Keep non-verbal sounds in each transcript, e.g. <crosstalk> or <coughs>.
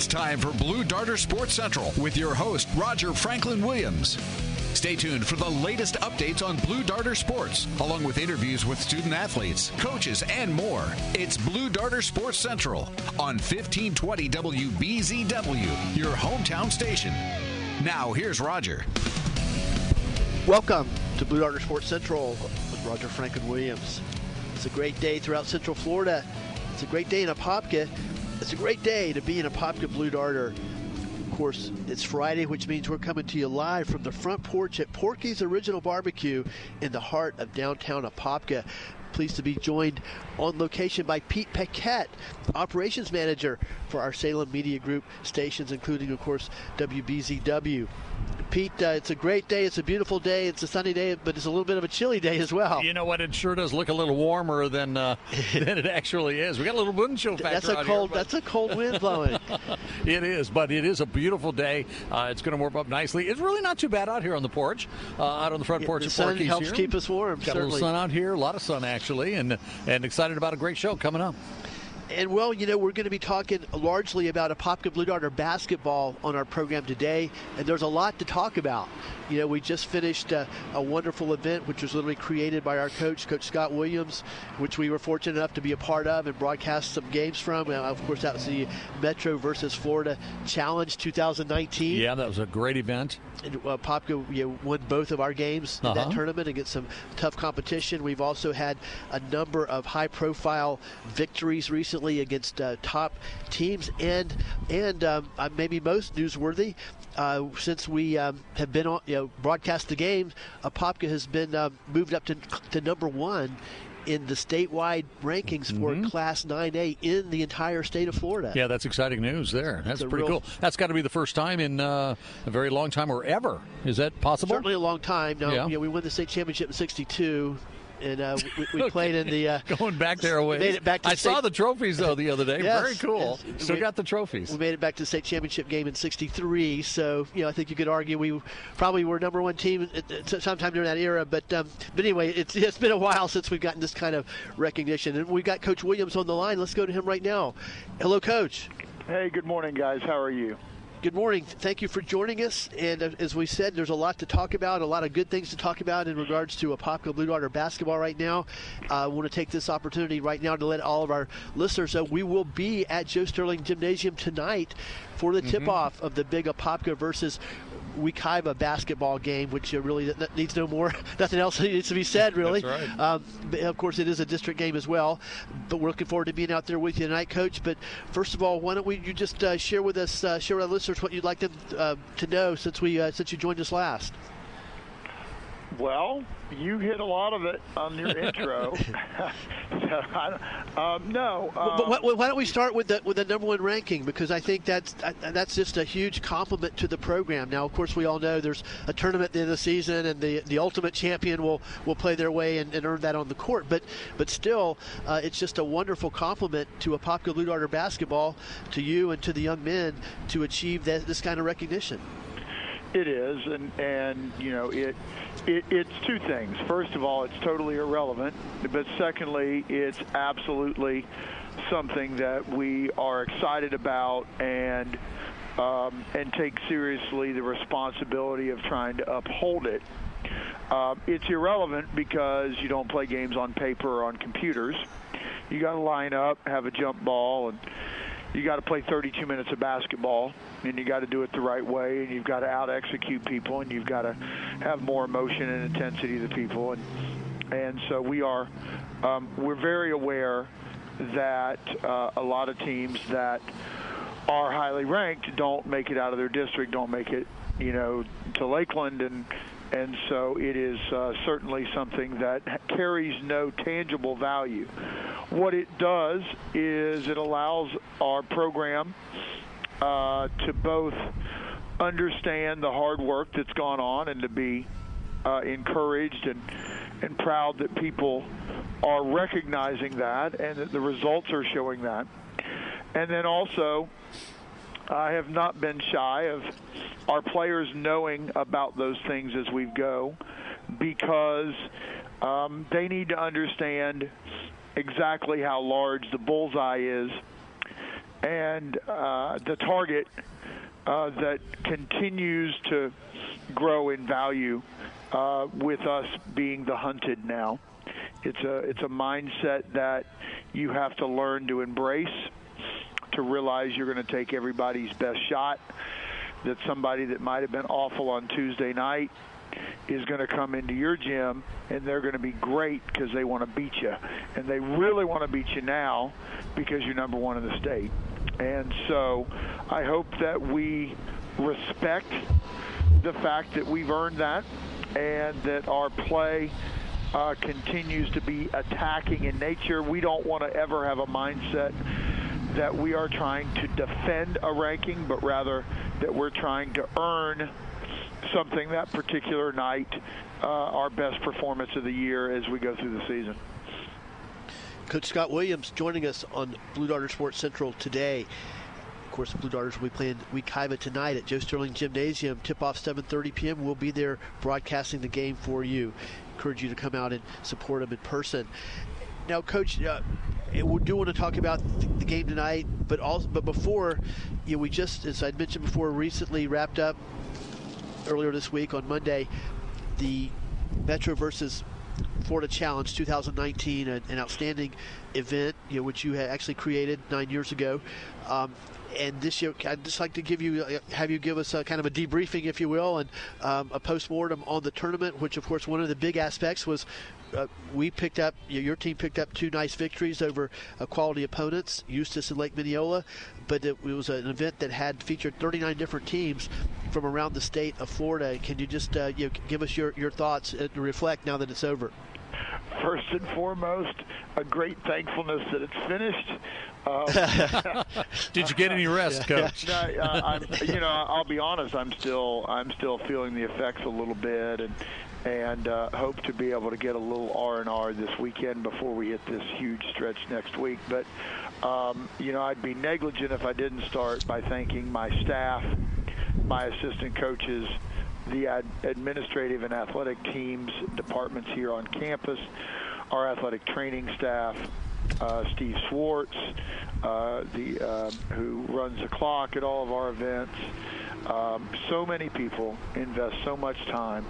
It's time for Blue Darter Sports Central with your host, Roger Franklin Williams. Stay tuned for the latest updates on Blue Darter Sports, along with interviews with student athletes, coaches, and more. It's Blue Darter Sports Central on 1520 WBZW, your hometown station. Now, here's Roger. Welcome to Blue Darter Sports Central with Roger Franklin Williams. It's a great day throughout Central Florida. It's a great day in Apopka. It's a great day to be in a Popka Blue Darter. Of course, it's Friday, which means we're coming to you live from the front porch at Porky's Original Barbecue in the heart of downtown Apopka. Pleased to be joined on location by Pete Paquette, operations manager for our Salem Media Group stations, including, of course, WBZW. Pete, uh, it's a great day. It's a beautiful day. It's a sunny day, but it's a little bit of a chilly day as well. You know what? It sure does look a little warmer than uh, <laughs> than it actually is. We got a little wind chill factor. That's a cold. Here, that's a cold wind blowing. <laughs> it is, but it is a beautiful day. Uh, it's going to warm up nicely. It's really not too bad out here on the porch, uh, out on the front Yeah, porch. the of sun helps here. keep us warm, Got a little sun out here. A lot of sun actually, and and excited about a great show coming up. And well, you know, we're going to be talking largely about Apopka Blue Darter basketball on our program today, and there's a lot to talk about. You know, we just finished uh, a wonderful event, which was literally created by our coach, Coach Scott Williams, which we were fortunate enough to be a part of and broadcast some games from. Uh, of course, that was the Metro versus Florida Challenge 2019. Yeah, that was a great event. And, uh, Apopka you know, won both of our games in that Uh-huh. tournament against some tough competition. We've also had a number of high-profile victories recently against uh, top teams, and and um, uh, maybe most newsworthy. Uh, since we um, have been on, you know, broadcast the games, uh, Apopka has been um, moved up to, to number one in the statewide rankings for Class 9A in the entire state of Florida. Mm-hmm. Yeah, that's exciting news there. That's pretty real- cool. That's got to be the first time in uh, a very long time or ever. Is that possible? Certainly a long time. Now, Yeah. you know, we won the state championship in '62, and uh, we, we <laughs> played in the. Uh, Going back there away. Made it back to I state- saw the trophies though the other day. <laughs> Yes, Very cool. yes. Still We- got the trophies. we made it back to the state championship game in '63, so you know I think you could argue we probably were number one team at, at sometime during that era. But um, but anyway, it's it's been a while since we've gotten this kind of recognition, and we've got Coach Williams on the line. Let's go to him right now. Hello, Coach. Hey, good morning, guys. How are you? Good morning. Thank you for joining us. And uh, as we said, there's a lot to talk about, a lot of good things to talk about in regards to Apopka Blue Darter basketball right now. Uh, I want to take this opportunity right now to let all of our listeners know we will be at Joe Sterling Gymnasium tonight for the tip-off of the big Apopka versus Wekiva basketball game, which uh, really needs no more, <laughs> nothing else <laughs> needs to be said, really. Right. Um, of course, it is a district game as well. But we're looking forward to being out there with you tonight, Coach. But first of all, why don't we you just uh, share with us, uh, share with our listeners what you'd like them uh, to know since we uh, since you joined us last. Well, you hit a lot of it on your <laughs> intro. <laughs> so, I, um, no. Um, but why, why don't we start with the with the number one ranking because I think that's that's just a huge compliment to the program. Now, of course, we all know there's a tournament at the end of the season, and the the ultimate champion will will play their way and, and earn that on the court. But but still, uh, it's just a wonderful compliment to Apopka Blue Darter basketball, to you and to the young men to achieve that, this kind of recognition. It is, and and you know it, it. It's two things. First of all, it's totally irrelevant, but secondly, it's absolutely something that we are excited about and um, and take seriously the responsibility of trying to uphold it. Um, it's irrelevant because you don't play games on paper or on computers. You got to line up, have a jump ball, and you got to play 32 minutes of basketball, and you got to do it the right way, and you've got to out execute people, and you've got to have more emotion and intensity to people, and and so we are um, we're very aware that uh, a lot of teams that are highly ranked don't make it out of their district, don't make it, you know, to Lakeland, and and so it is uh, certainly something that carries no tangible value. what it does is it allows our program uh, to both understand the hard work that's gone on and to be uh, encouraged and and proud that people are recognizing that and that the results are showing that. And then also, I have not been shy of our players knowing about those things as we go because um, they need to understand exactly how large the bullseye is and uh, the target uh, that continues to grow in value uh, with us being the hunted now. It's a it's a mindset that you have to learn to embrace, to realize you're going to take everybody's best shot. That somebody that might have been awful on Tuesday night is going to come into your gym and they're going to be great because they want to beat you. And they really want to beat you now because you're number one in the state. And so I hope that we respect the fact that we've earned that and that our play uh, continues to be attacking in nature. We don't want to ever have a mindset that we are trying to defend a ranking, but rather that we're trying to earn something that particular night, uh, our best performance of the year as we go through the season. Coach Scott Williams joining us on Blue Darter Sports Central today. Of course, the Blue Darters will be playing Wekiva tonight at Joe Sterling Gymnasium. Tip-off 7:30 p.m. We'll be there broadcasting the game for you. Encourage you to come out and support them in person. Now, Coach, uh, we do want to talk about the game tonight, but also, but before, you know, we just, as I mentioned before, recently wrapped up earlier this week on Monday the Metro versus Florida Challenge 2019, an, an outstanding event, you know, which you had actually created nine years ago. Um, and this year, I'd just like to give you, uh, have you give us a kind of a debriefing, if you will, and um, a postmortem on the tournament. Which, of course, one of the big aspects was uh, we picked up, your team picked up two nice victories over uh, quality opponents, Eustis and Lake Minneola. But it, it, was an event that had featured 39 different teams from around the state of Florida. Can you just uh, you know, give us your, your thoughts and reflect now that it's over? First and foremost, a great thankfulness that it's finished. <laughs> Um, Did you get any rest, Coach? No, uh, I'm, you know, I'll be honest. I'm still, I'm still feeling the effects a little bit, and and uh, hope to be able to get a little R and R this weekend before we hit this huge stretch next week. But um, you know, I'd be negligent if I didn't start by thanking my staff, my assistant coaches, the ad- administrative and athletic teams, departments here on campus, our athletic training staff, uh, Steve Swartz, uh, the uh, who runs the clock at all of our events. Um, so many people invest so much time,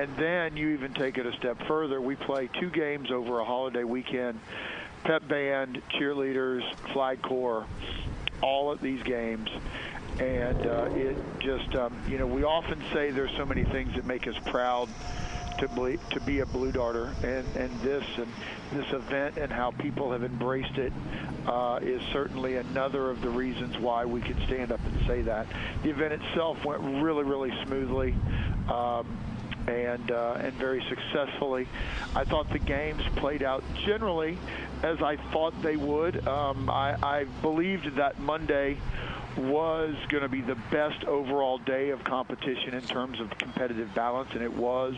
and then you even take it a step further. We play two games over a holiday weekend. Pep band, cheerleaders, flag corps, all at these games and uh, it just um, you know we often say there's so many things that make us proud to be, to be a blue darter and, and this and this event and how people have embraced it uh, is certainly another of the reasons why we can stand up and say that the event itself went really really smoothly um, and uh, and very successfully. I thought the games played out generally as I thought they would. Um, I, I believed that Monday was going to be the best overall day of competition in terms of competitive balance, and it was.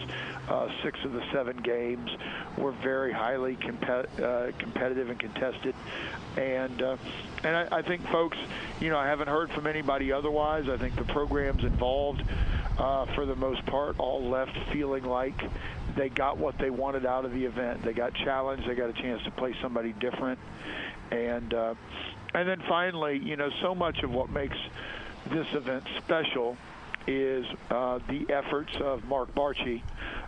Uh, six of the seven games were very highly comp- uh, competitive and contested, and uh, and I, I think folks, you know, I haven't heard from anybody otherwise. I think the programs involved, uh, for the most part, all left feeling like they got what they wanted out of the event. They got challenged. They got a chance to play somebody different, and uh, and then finally, you know, so much of what makes this event special is uh, the efforts of Mark Barchi.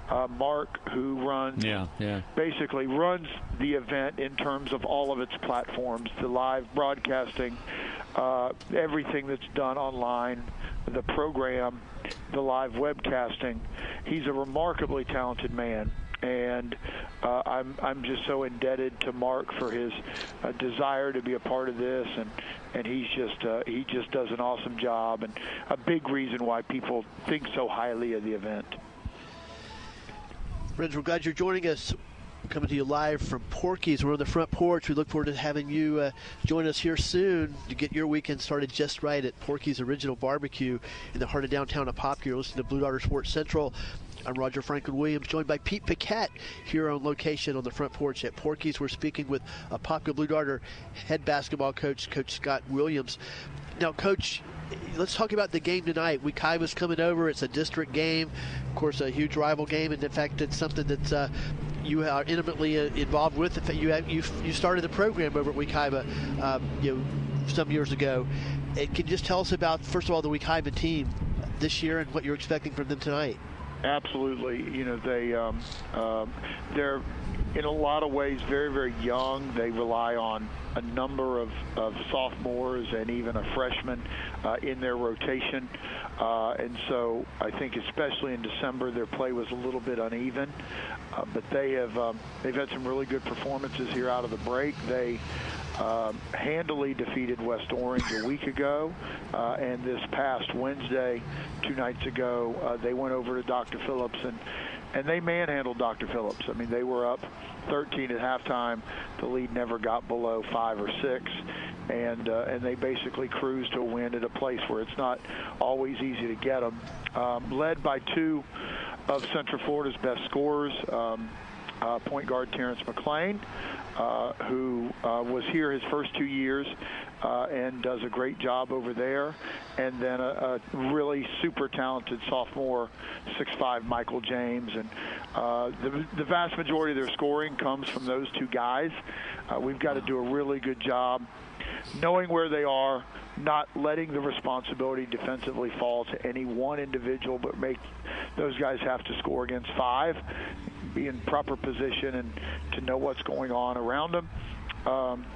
Uh, Mark, who runs, yeah, yeah. basically runs the event in terms of all of its platforms, the live broadcasting, uh, everything that's done online, the program, the live webcasting. He's a remarkably talented man and uh, I'm I'm just so indebted to Mark for his uh, desire to be a part of this, and and he's just uh, he just does an awesome job, and a big reason why people think so highly of the event. Friends, we're glad you're joining us. Coming to you live from Porky's. We're on the front porch. We look forward to having you uh, join us here soon to get your weekend started just right at Porky's Original Barbecue in the heart of downtown Apopka. You're listening to Blue Darter Sports Central. I'm Roger Franklin Williams, joined by Pete Paquette here on location on the front porch at Porky's. We're speaking with Apopka Blue Darter head basketball coach, Coach Scott Williams. Now, Coach, let's talk about the game tonight. Wekiva's coming over. It's a district game, of course, a huge rival game, and in fact, it's something that's uh, you are intimately uh, involved with. You have, you you started the program over at Wekiva, um, you know, some years ago. It can you just tell us about first of all the Wekiva team this year and what you're expecting from them tonight. Absolutely, you know they um, uh, they're in a lot of ways very very young. They rely on a number of, of sophomores and even a freshman uh, in their rotation. Uh, and so I think especially in December their play was a little bit uneven, uh, but they have um, they've had some really good performances here out of the break. They um, handily defeated West Orange a week ago, uh, and this past Wednesday, two nights ago, uh, they went over to Dr. Phillips and and they manhandled Dr. Phillips. I mean, they were up 13 at halftime. The lead never got below five or six, and uh, and they basically cruised to a win at a place where it's not always easy to get them. Um, led by two of Central Florida's best scorers. Um, uh, point guard Terrence McLean, uh, who uh, was here his first two years uh, and does a great job over there. And then a, a really super talented sophomore, six-five Michael James. And uh, the, the vast majority of their scoring comes from those two guys. Uh, we've got to do a really good job knowing where they are, not letting the responsibility defensively fall to any one individual, but make those guys have to score against five, be in proper position, and to know what's going on around them. Um,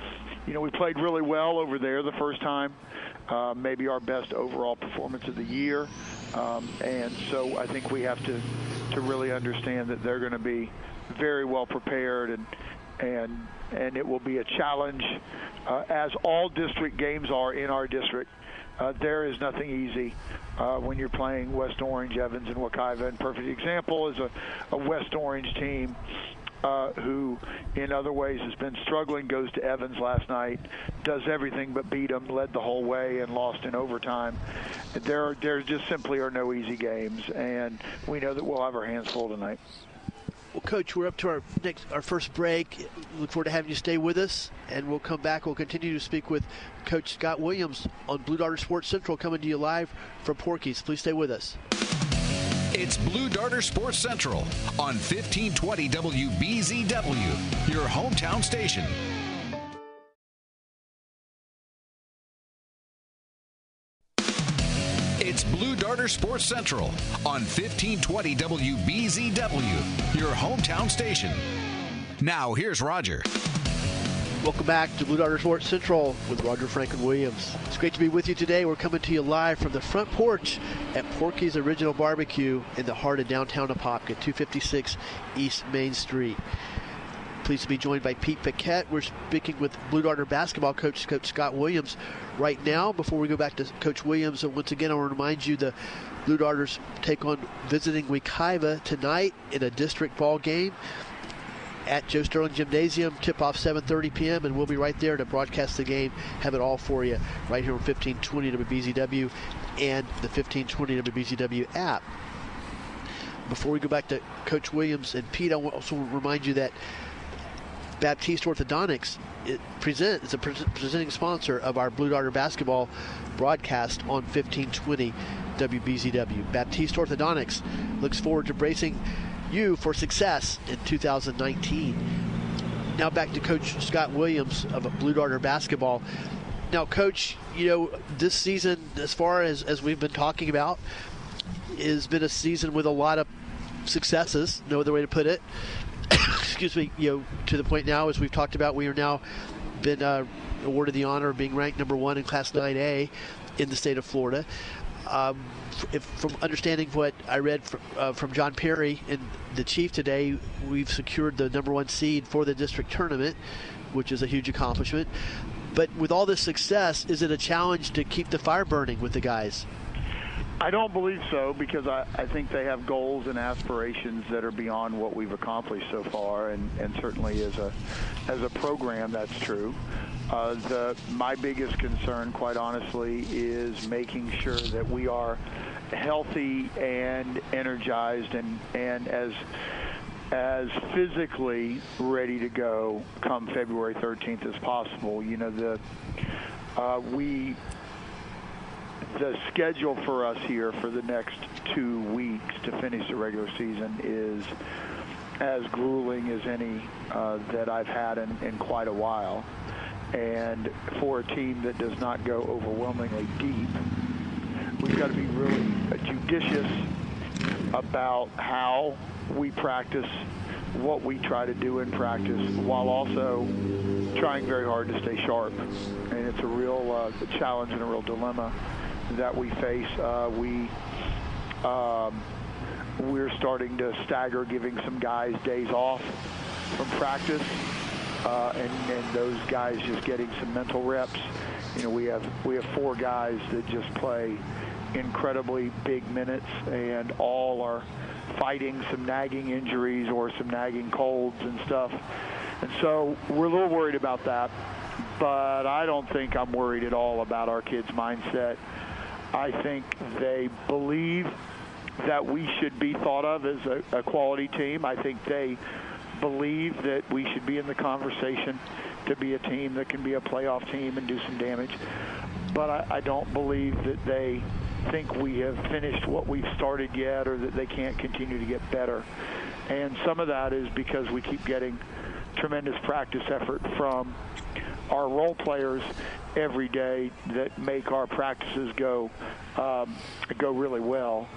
you know, we played really well over there the first time. Uh, maybe our best overall performance of the year. Um, and so I think we have to to really understand that they're going to be very well prepared and and and it will be a challenge uh, as all district games are in our district. Uh, there is nothing easy uh, when you're playing West Orange, Evans, and Wekiva. And perfect example is a, a West Orange team uh, who in other ways has been struggling, goes to Evans last night, does everything but beat them, led the whole way, and lost in overtime. There, there just simply are no easy games, and we know that we'll have our hands full tonight. Well, Coach, we're up to our next, our first break. Look forward to having you stay with us, and we'll come back. We'll continue to speak with Coach Scott Williams on Blue Darter Sports Central, coming to you live from Porky's. Please stay with us. It's Blue Darter Sports Central on 1520 WBZW, your hometown station. It's Blue Darter Sports Central on 1520 WBZW, your hometown station. Now, here's Roger. Welcome back to Blue Darter Sports Central with Roger Franklin Williams. It's great to be with you today. We're coming to you live from the front porch at Porky's Original Barbecue in the heart of downtown Apopka, 256 East Main Street. Pleased to be joined by Pete Paquette. We're speaking with Blue Darter basketball coach, Coach Scott Williams, right now. Before we go back to Coach Williams, and once again, I want to remind you the Blue Darters take on visiting Wekiva tonight in a district ball game at Joe Sterling Gymnasium. Tip off 7:30 p.m. and we'll be right there to broadcast the game. Have it all for you right here on 1520 WBZW and the 1520 WBZW app. Before we go back to Coach Williams and Pete, I also remind you that Baptiste Orthodontics it present, is a presenting sponsor of our Blue Darter basketball broadcast on 1520 WBZW. Baptiste Orthodontics looks forward to bracing you for success in 2019. Now back to Coach Scott Williams of Blue Darter basketball. Now, Coach, you know this season, as far as as we've been talking about, has been a season with a lot of successes. No other way to put it. <coughs> Excuse me. You know, to the point now, as we've talked about, we are now been uh, awarded the honor of being ranked number one in Class 9A in the state of Florida. Um, if, from understanding what I read from, uh, from John Perry and the Chief today, we've secured the number one seed for the district tournament, which is a huge accomplishment. But with all this success, is it a challenge to keep the fire burning with the guys? I don't believe so because I, I think they have goals and aspirations that are beyond what we've accomplished so far, and, and certainly as a as a program that's true. Uh, the my biggest concern, quite honestly, is making sure that we are healthy and energized and and as as physically ready to go come February 13th as possible. You know the uh, we the schedule for us here for the next two weeks to finish the regular season is as grueling as any uh, that I've had in, in quite a while. And for a team that does not go overwhelmingly deep, we've got to be really judicious about how we practice, what we try to do in practice, while also trying very hard to stay sharp. And it's a real uh, challenge and a real dilemma that we face. Uh, we um, we're starting to stagger giving some guys days off from practice, uh, and, and those guys just getting some mental reps. You know, we have we have four guys that just play incredibly big minutes, and all are fighting some nagging injuries or some nagging colds and stuff. And so we're a little worried about that, but I don't think I'm worried at all about our kids' mindset. I think they believe that we should be thought of as a, a, quality team. I think they believe that we should be in the conversation to be a team that can be a playoff team and do some damage. But I, I don't believe that they think we have finished what we've started yet or that they can't continue to get better. And some of that is because we keep getting tremendous practice effort from our role players every day that make our practices go um, go really well.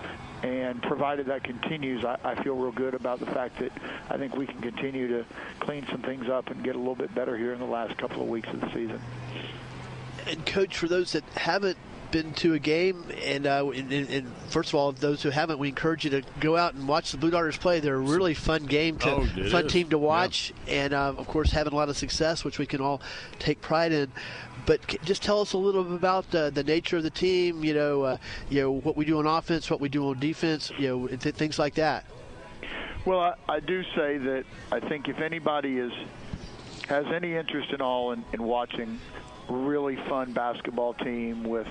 And provided that continues, I, I feel real good about the fact that I think we can continue to clean some things up and get a little bit better here in the last couple of weeks of the season. And coach, for those that haven't been to a game, and, uh, and, and, first of all, those who haven't, we encourage you to go out and watch the Blue Darters play. They're a really fun game, to, oh, fun is. team to watch, yeah. and uh, of course, having a lot of success, which we can all take pride in. But just tell us a little bit about uh, the nature of the team. You know, uh, you know what we do on offense, what we do on defense. You know, th- things like that. Well, I, I do say that I think if anybody is has any interest in all in, in watching really fun basketball team with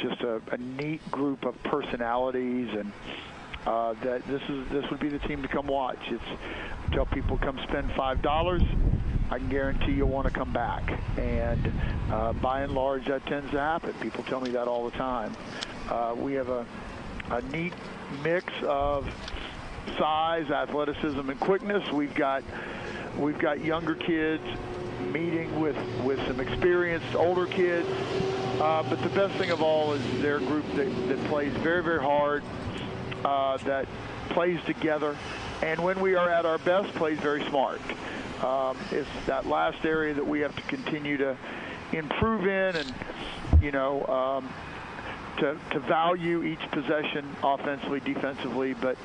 just a, a neat group of personalities and uh, that this is this would be the team to come watch. It's tell people come spend five dollars. I can guarantee you'll want to come back. And uh, by and large, that tends to happen. People tell me that all the time. Uh, we have a, a neat mix of size, athleticism, and quickness. We've got we've got younger kids meeting with with some experienced older kids. Uh, but the best thing of all is their group that, that plays very very hard, uh, that plays together, and when we are at our best, plays very smart. Um, it's that last area that we have to continue to improve in, and you know. Um, to, to value each possession offensively, defensively, but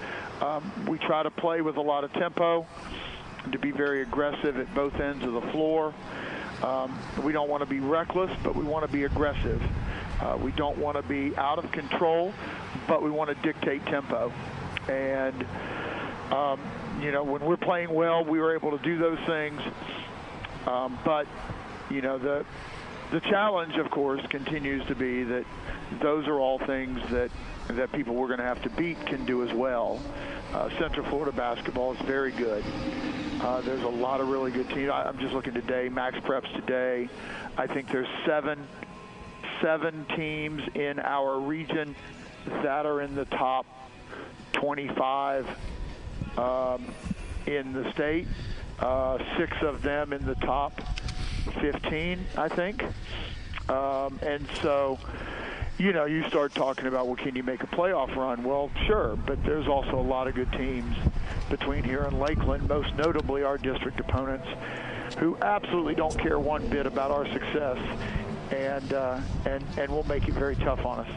um, we try to play with a lot of tempo to be very aggressive at both ends of the floor. Um, we don't want to be reckless, but we want to be aggressive. Uh, we don't want to be out of control, but we want to dictate tempo. And, um, you know, when we're playing well, we were able to do those things. Um, but, you know, the the challenge, of course, continues to be that those are all things that that people we're going to have to beat can do as well. Uh, Central Florida basketball is very good. Uh, there's a lot of really good teams. I, I'm just looking today, MaxPreps today. I think there's seven seven teams in our region that are in the top 25 um, in the state. Uh, six of them in the top 15, I think. Um, and so, you know, you start talking about, well, can you make a playoff run? Well, sure, but there's also a lot of good teams between here and Lakeland, most notably our district opponents, who absolutely don't care one bit about our success, and uh, and and will make it very tough on us.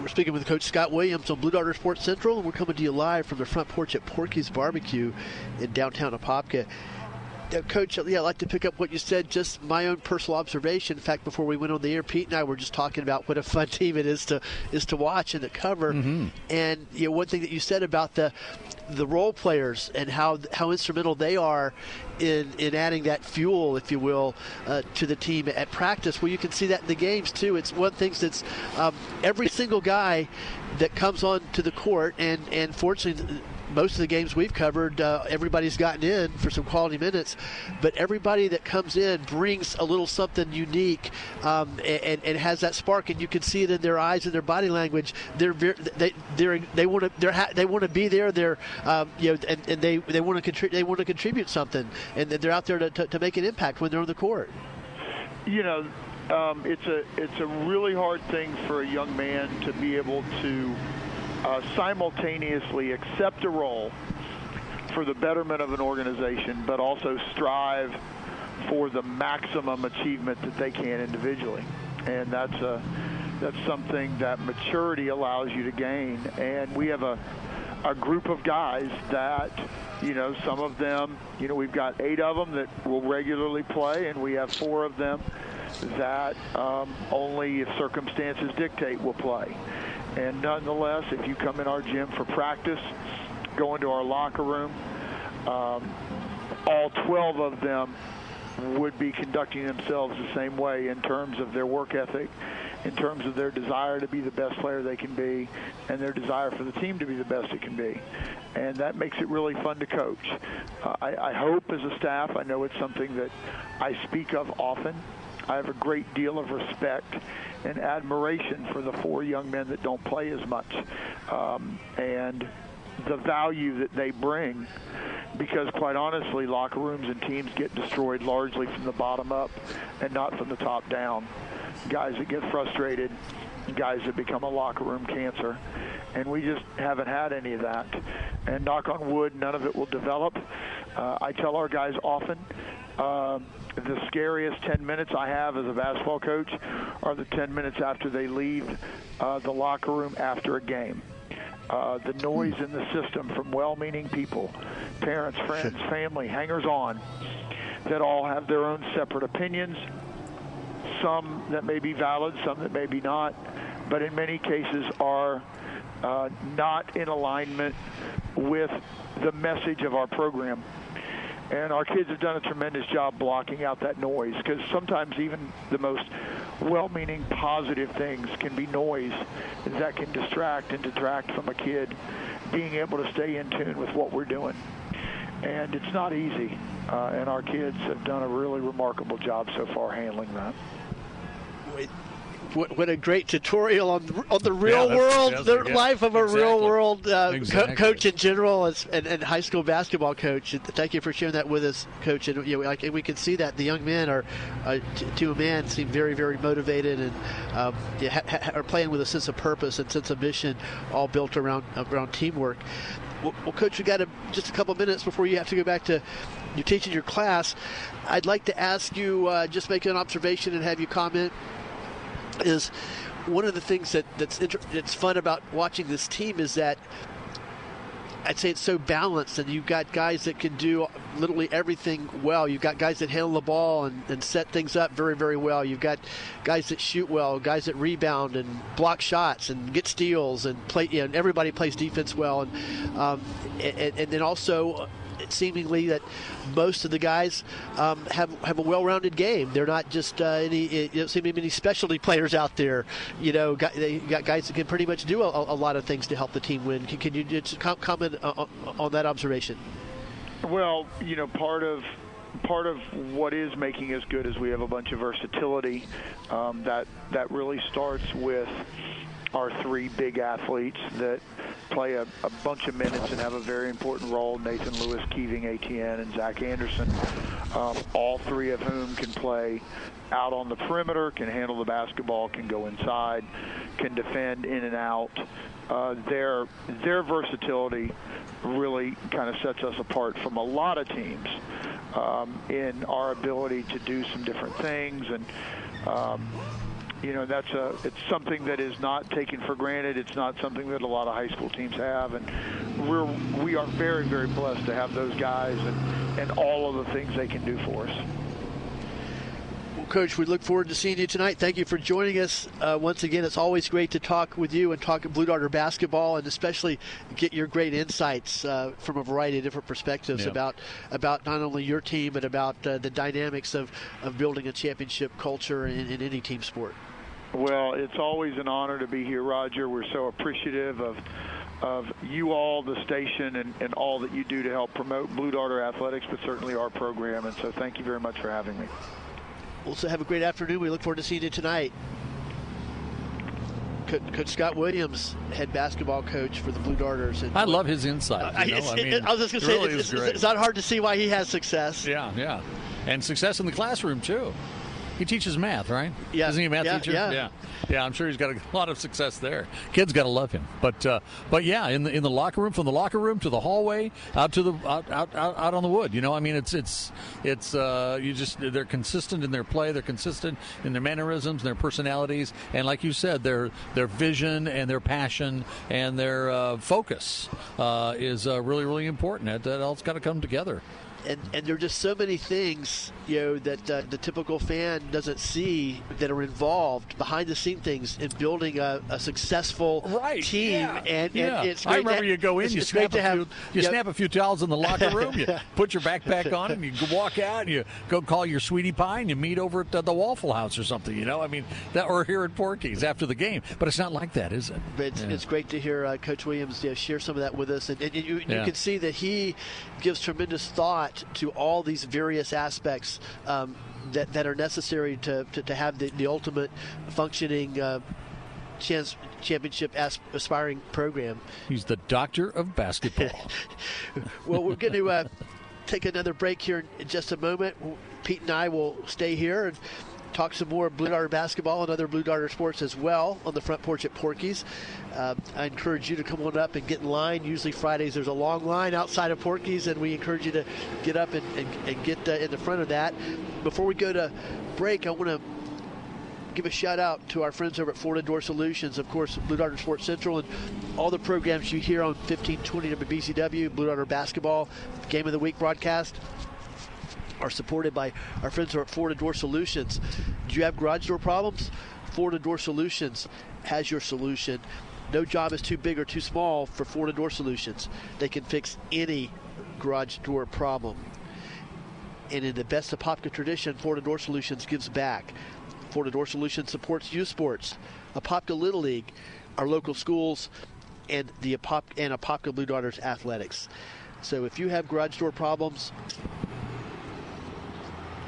We're speaking with Coach Scott Williams on Blue Darter Sports Central, and we're coming to you live from the front porch at Porky's Barbecue in downtown Apopka. Uh, Coach, yeah, I'd like to pick up what you said. Just my own personal observation. In fact, before we went on the air, Pete and I were just talking about what a fun <laughs> team it is to is to watch and to cover. Mm-hmm. And you know, one thing that you said about the the role players and how how instrumental they are in in adding that fuel, if you will, uh, to the team at practice. Well, you can see that in the games too. It's one thing that's um, every single guy that comes on to the court, and and fortunately most of the games we've covered, uh, everybody's gotten in for some quality minutes, but everybody that comes in brings a little something unique um, and, and, has that spark, and you can see it in their eyes and their body language. They're they they're, they want to they're ha- they be there. They're um, you know and, and they they want to contribute they want to contribute something, and they're out there to, to, to, make an impact when they're on the court. You know. Um, it's a it's a really hard thing for a young man to be able to uh, simultaneously accept a role for the betterment of an organization, but also strive for the maximum achievement that they can individually. And that's a that's something that maturity allows you to gain. And we have a a group of guys that you know some of them you know we've got eight of them that will regularly play and we have four of them that um, only if circumstances dictate will play and nonetheless, if you come in our gym for practice, go into our locker room, um, all 12 of them would be conducting themselves the same way in terms of their work ethic, in terms of their desire to be the best player they can be, and their desire for the team to be the best it can be. And that makes it really fun to coach. Uh, I, I hope as a staff, I know it's something that I speak of often. I have a great deal of respect and admiration for the four young men that don't play as much um, and the value that they bring because quite honestly locker rooms and teams get destroyed largely from the bottom up and not from the top down. Guys that get frustrated guys that become a locker room cancer and we just haven't had any of that. And knock on wood none of it will develop. Uh, i tell our guys often uh, the scariest 10 minutes I have as a basketball coach are the 10 minutes after they leave uh, the locker room after a game. Uh, the noise in the system from well-meaning people, parents, friends, family, hangers-on, that all have their own separate opinions. Some that may be valid, some that may be not, but in many cases are uh, not in alignment with the message of our program and our kids have done a tremendous job blocking out that noise because sometimes even the most well-meaning positive things can be noise that can distract and detract from a kid being able to stay in tune with what we're doing. And it's not easy uh, and our kids have done a really remarkable job so far handling that what, what, a great tutorial on on the real yeah, world, the yeah, life of a exactly. real world uh, exactly. co- coach in general and, and, and, high school basketball coach. Thank you for sharing that with us, coach. And you know, like, we can see that the young men are, uh, t- to a man, seem very, very motivated and um, ha- ha- are playing with a sense of purpose and sense of mission, all built around around teamwork. Well, well coach, we got a, just a couple minutes before you have to go back to you're teaching your class. I'd like to ask you, uh, just make an observation and have you comment is one of the things that that's inter- that's fun about watching this team is that I'd say it's so balanced, and you've got guys that can do literally everything well. You've got guys that handle the ball and, and, set things up very, very well. You've got guys that shoot well, guys that rebound and block shots and get steals and play. You know, and everybody plays defense well, and um, and, and then also seemingly that most of the guys um, have have a well-rounded game. They're not just uh, any. You don't see many specialty players out there. You know, got, they got guys that can pretty much do a, a lot of things to help the team win. Can, can you just comment on, on that observation? Well, you know, part of part of what is making us good is we have a bunch of versatility. Um, that that really starts with our three big athletes that play a, a, bunch of minutes and have a very important role. Nathan Lewis, Keeving Etienne, and Zach Anderson, um, all three of whom can play out on the perimeter, can handle the basketball, can go inside, can defend in and out. Uh, their their versatility really kind of sets us apart from a lot of teams um, in our ability to do some different things and. Um, you know that's a it's something that is not taken for granted. It's not something that a lot of high school teams have, and we're we are very very blessed to have those guys and and all of the things they can do for us. Well, Coach, we look forward to seeing you tonight. Thank you for joining us uh, once again. It's always great to talk with you and talk Blue Darter basketball, and especially get your great insights uh, from a variety of different perspectives Yeah. about about not only your team but about uh, the dynamics of, of building a championship culture in, in any team sport. Well, it's always an honor to be here, Roger. We're so appreciative of of you all, the station, and, and all that you do to help promote Blue Darter athletics, but certainly our program. And so, thank you very much for having me. Also, have a great afternoon. We look forward to seeing you tonight. Co- Coach Scott Williams, head basketball coach for the Blue Darters. And I love his insight. I, You know? it's- I mean, it- I was just going to say, really it's, it's, it's not hard to see why he has success. Yeah, yeah. And success in the classroom, too. He teaches math, right? Yeah. Isn't he a math Yeah, teacher? yeah. yeah. Yeah, I'm sure he's got a <laughs> lot of success there. Kids got to love him. But uh, but yeah, in the in the locker room, from the locker room to the hallway, out to the out out, out, out on the wood. You know, I mean, it's it's it's uh, you just they're consistent in their play, they're consistent in their mannerisms, and their personalities, and like you said, their their vision and their passion and their uh, focus uh, is uh, really really important. That, that all's got to come together. And and there are just so many things you know that uh, the typical fan doesn't see that are involved behind the scene things in building a, a successful right team yeah. and, yeah. and it's I remember you go in it's, you it's snap a have few you yeah, snap a few towels in the locker <laughs> room you put your backpack on and you walk out and you go call your sweetie pie and you meet over at the, the Waffle House or something you know I mean that or here at Porky's after the game but it's not like that is it but it's, Yeah. it's great to hear uh, Coach Williams you know, share some of that with us, and, and you, you Yeah. can see that he gives tremendous thought to all these various aspects um, that that are necessary to, to, to have the, the ultimate functioning uh, chance championship as, aspiring program. he's the doctor of basketball <laughs> Well, we're going to uh, take another break here in just a moment. Pete and I will stay here and talk some more Blue Darter basketball and other Blue Darter sports as well on the front porch at Porky's. Uh, I encourage you to come on up and get in line. Usually Fridays there's a long line outside of Porky's, and we encourage you to get up and, and, and get uh, in the front of that. Before we go to break, I want to give a shout out to our friends over at Florida Door Solutions, of course, Blue Darter Sports Central, and all the programs you hear on 1520 WBZW, Blue Darter Basketball, Game of the Week broadcast are supported by our friends at Florida Door Solutions. Do you have garage door problems? Florida Door Solutions has your solution. No job is too big or too small for Florida Door Solutions. They can fix any garage door problem. And in the best Apopka tradition, Florida Door Solutions gives back. Florida Door Solutions supports youth sports, Apopka Little League, our local schools, and the Apop- and Apopka Blue Darters athletics. So if you have garage door problems,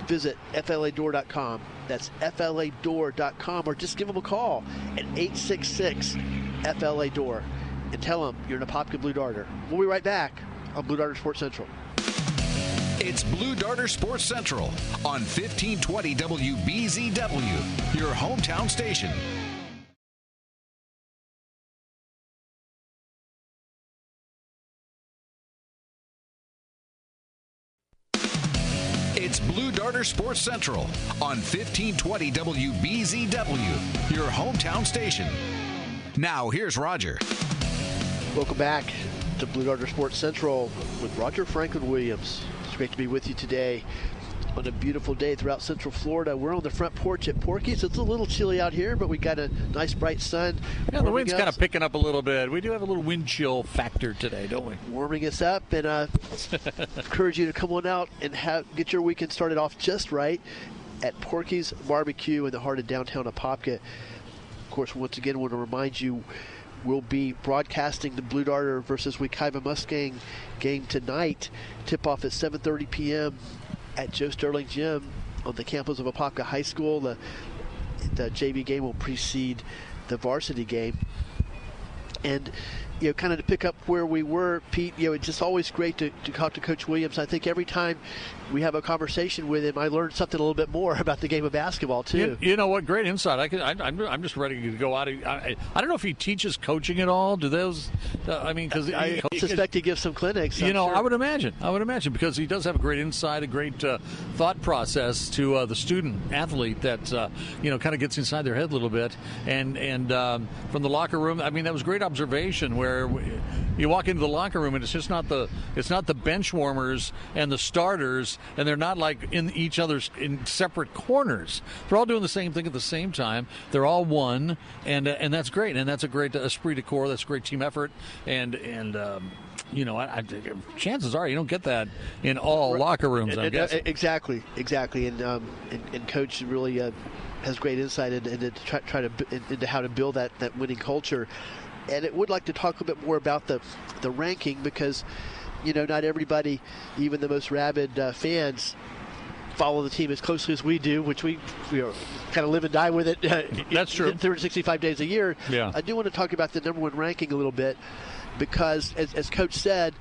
visit fladoor.com. That's fladoor.com, or just give them a call at 866 FLA Door and tell them you're an Apopka Blue Darter. We'll be right back on Blue Darter Sports Central. It's Blue Darter Sports Central on 1520 WBZW, your hometown station. Sports Central on 1520 WBZW, your hometown station. Now, here's Roger. Welcome back to Blue Darter Sports Central with Roger Franklin Williams. It's great to be with you today on a beautiful day throughout Central Florida. We're on the front porch at Porky's. It's a little chilly out here, but we got a nice bright sun. yeah the wind's us- kind of picking up a little bit we do have a little wind chill factor today don't we warming us up and uh, <laughs> encourage you to come on out and have, get your weekend started off just right at Porky's Barbecue in the heart of downtown Apopka. Of course, once again, I want to remind you we'll be broadcasting the Blue Darter versus Wekiva Mustang game tonight. Tip off at 7:30 p.m. at Joe Sterling Gym on the campus of Apopka High School. The the JV game will precede the varsity game and you know, kind of to pick up where we were, Pete. You know, it's just always great to, to talk to Coach Williams. I think every time we have a conversation with him, I learn something a little bit more <laughs> about the game of basketball too. You, you know what? Great insight. I can, I, I'm, I'm just ready to go out. I, I don't know if he teaches coaching at all. Do those? Uh, I mean, because I suspect he gives some clinics. You I'm know, sure. I would imagine. I would imagine because he does have a great insight, a great uh, thought process to uh, the student athlete that uh, you know kind of gets inside their head a little bit. And and um, from the locker room, I mean, that was great observation where. We, You walk into the locker room and it's just not the it's not the bench warmers and the starters, and they're not like in each other's in separate corners. They're all doing the same thing at the same time. They're all one, and uh, and that's great, and that's a great esprit de corps. That's a great team effort, and and. Um, you know, I, I, chances are you don't get that in all locker rooms. I'm guessing. Exactly, exactly, and um, and, and coach really uh, has great insight into, into try, try to into how to build that, that winning culture. And it would like to talk a bit more about the the ranking because you know not everybody, even the most rabid uh, fans, follow the team as closely as we do, which we we are kind of live and die with it. Uh, That's true. 365 days a year. Yeah. I do want to talk about the number one ranking a little bit because, as, as Coach said,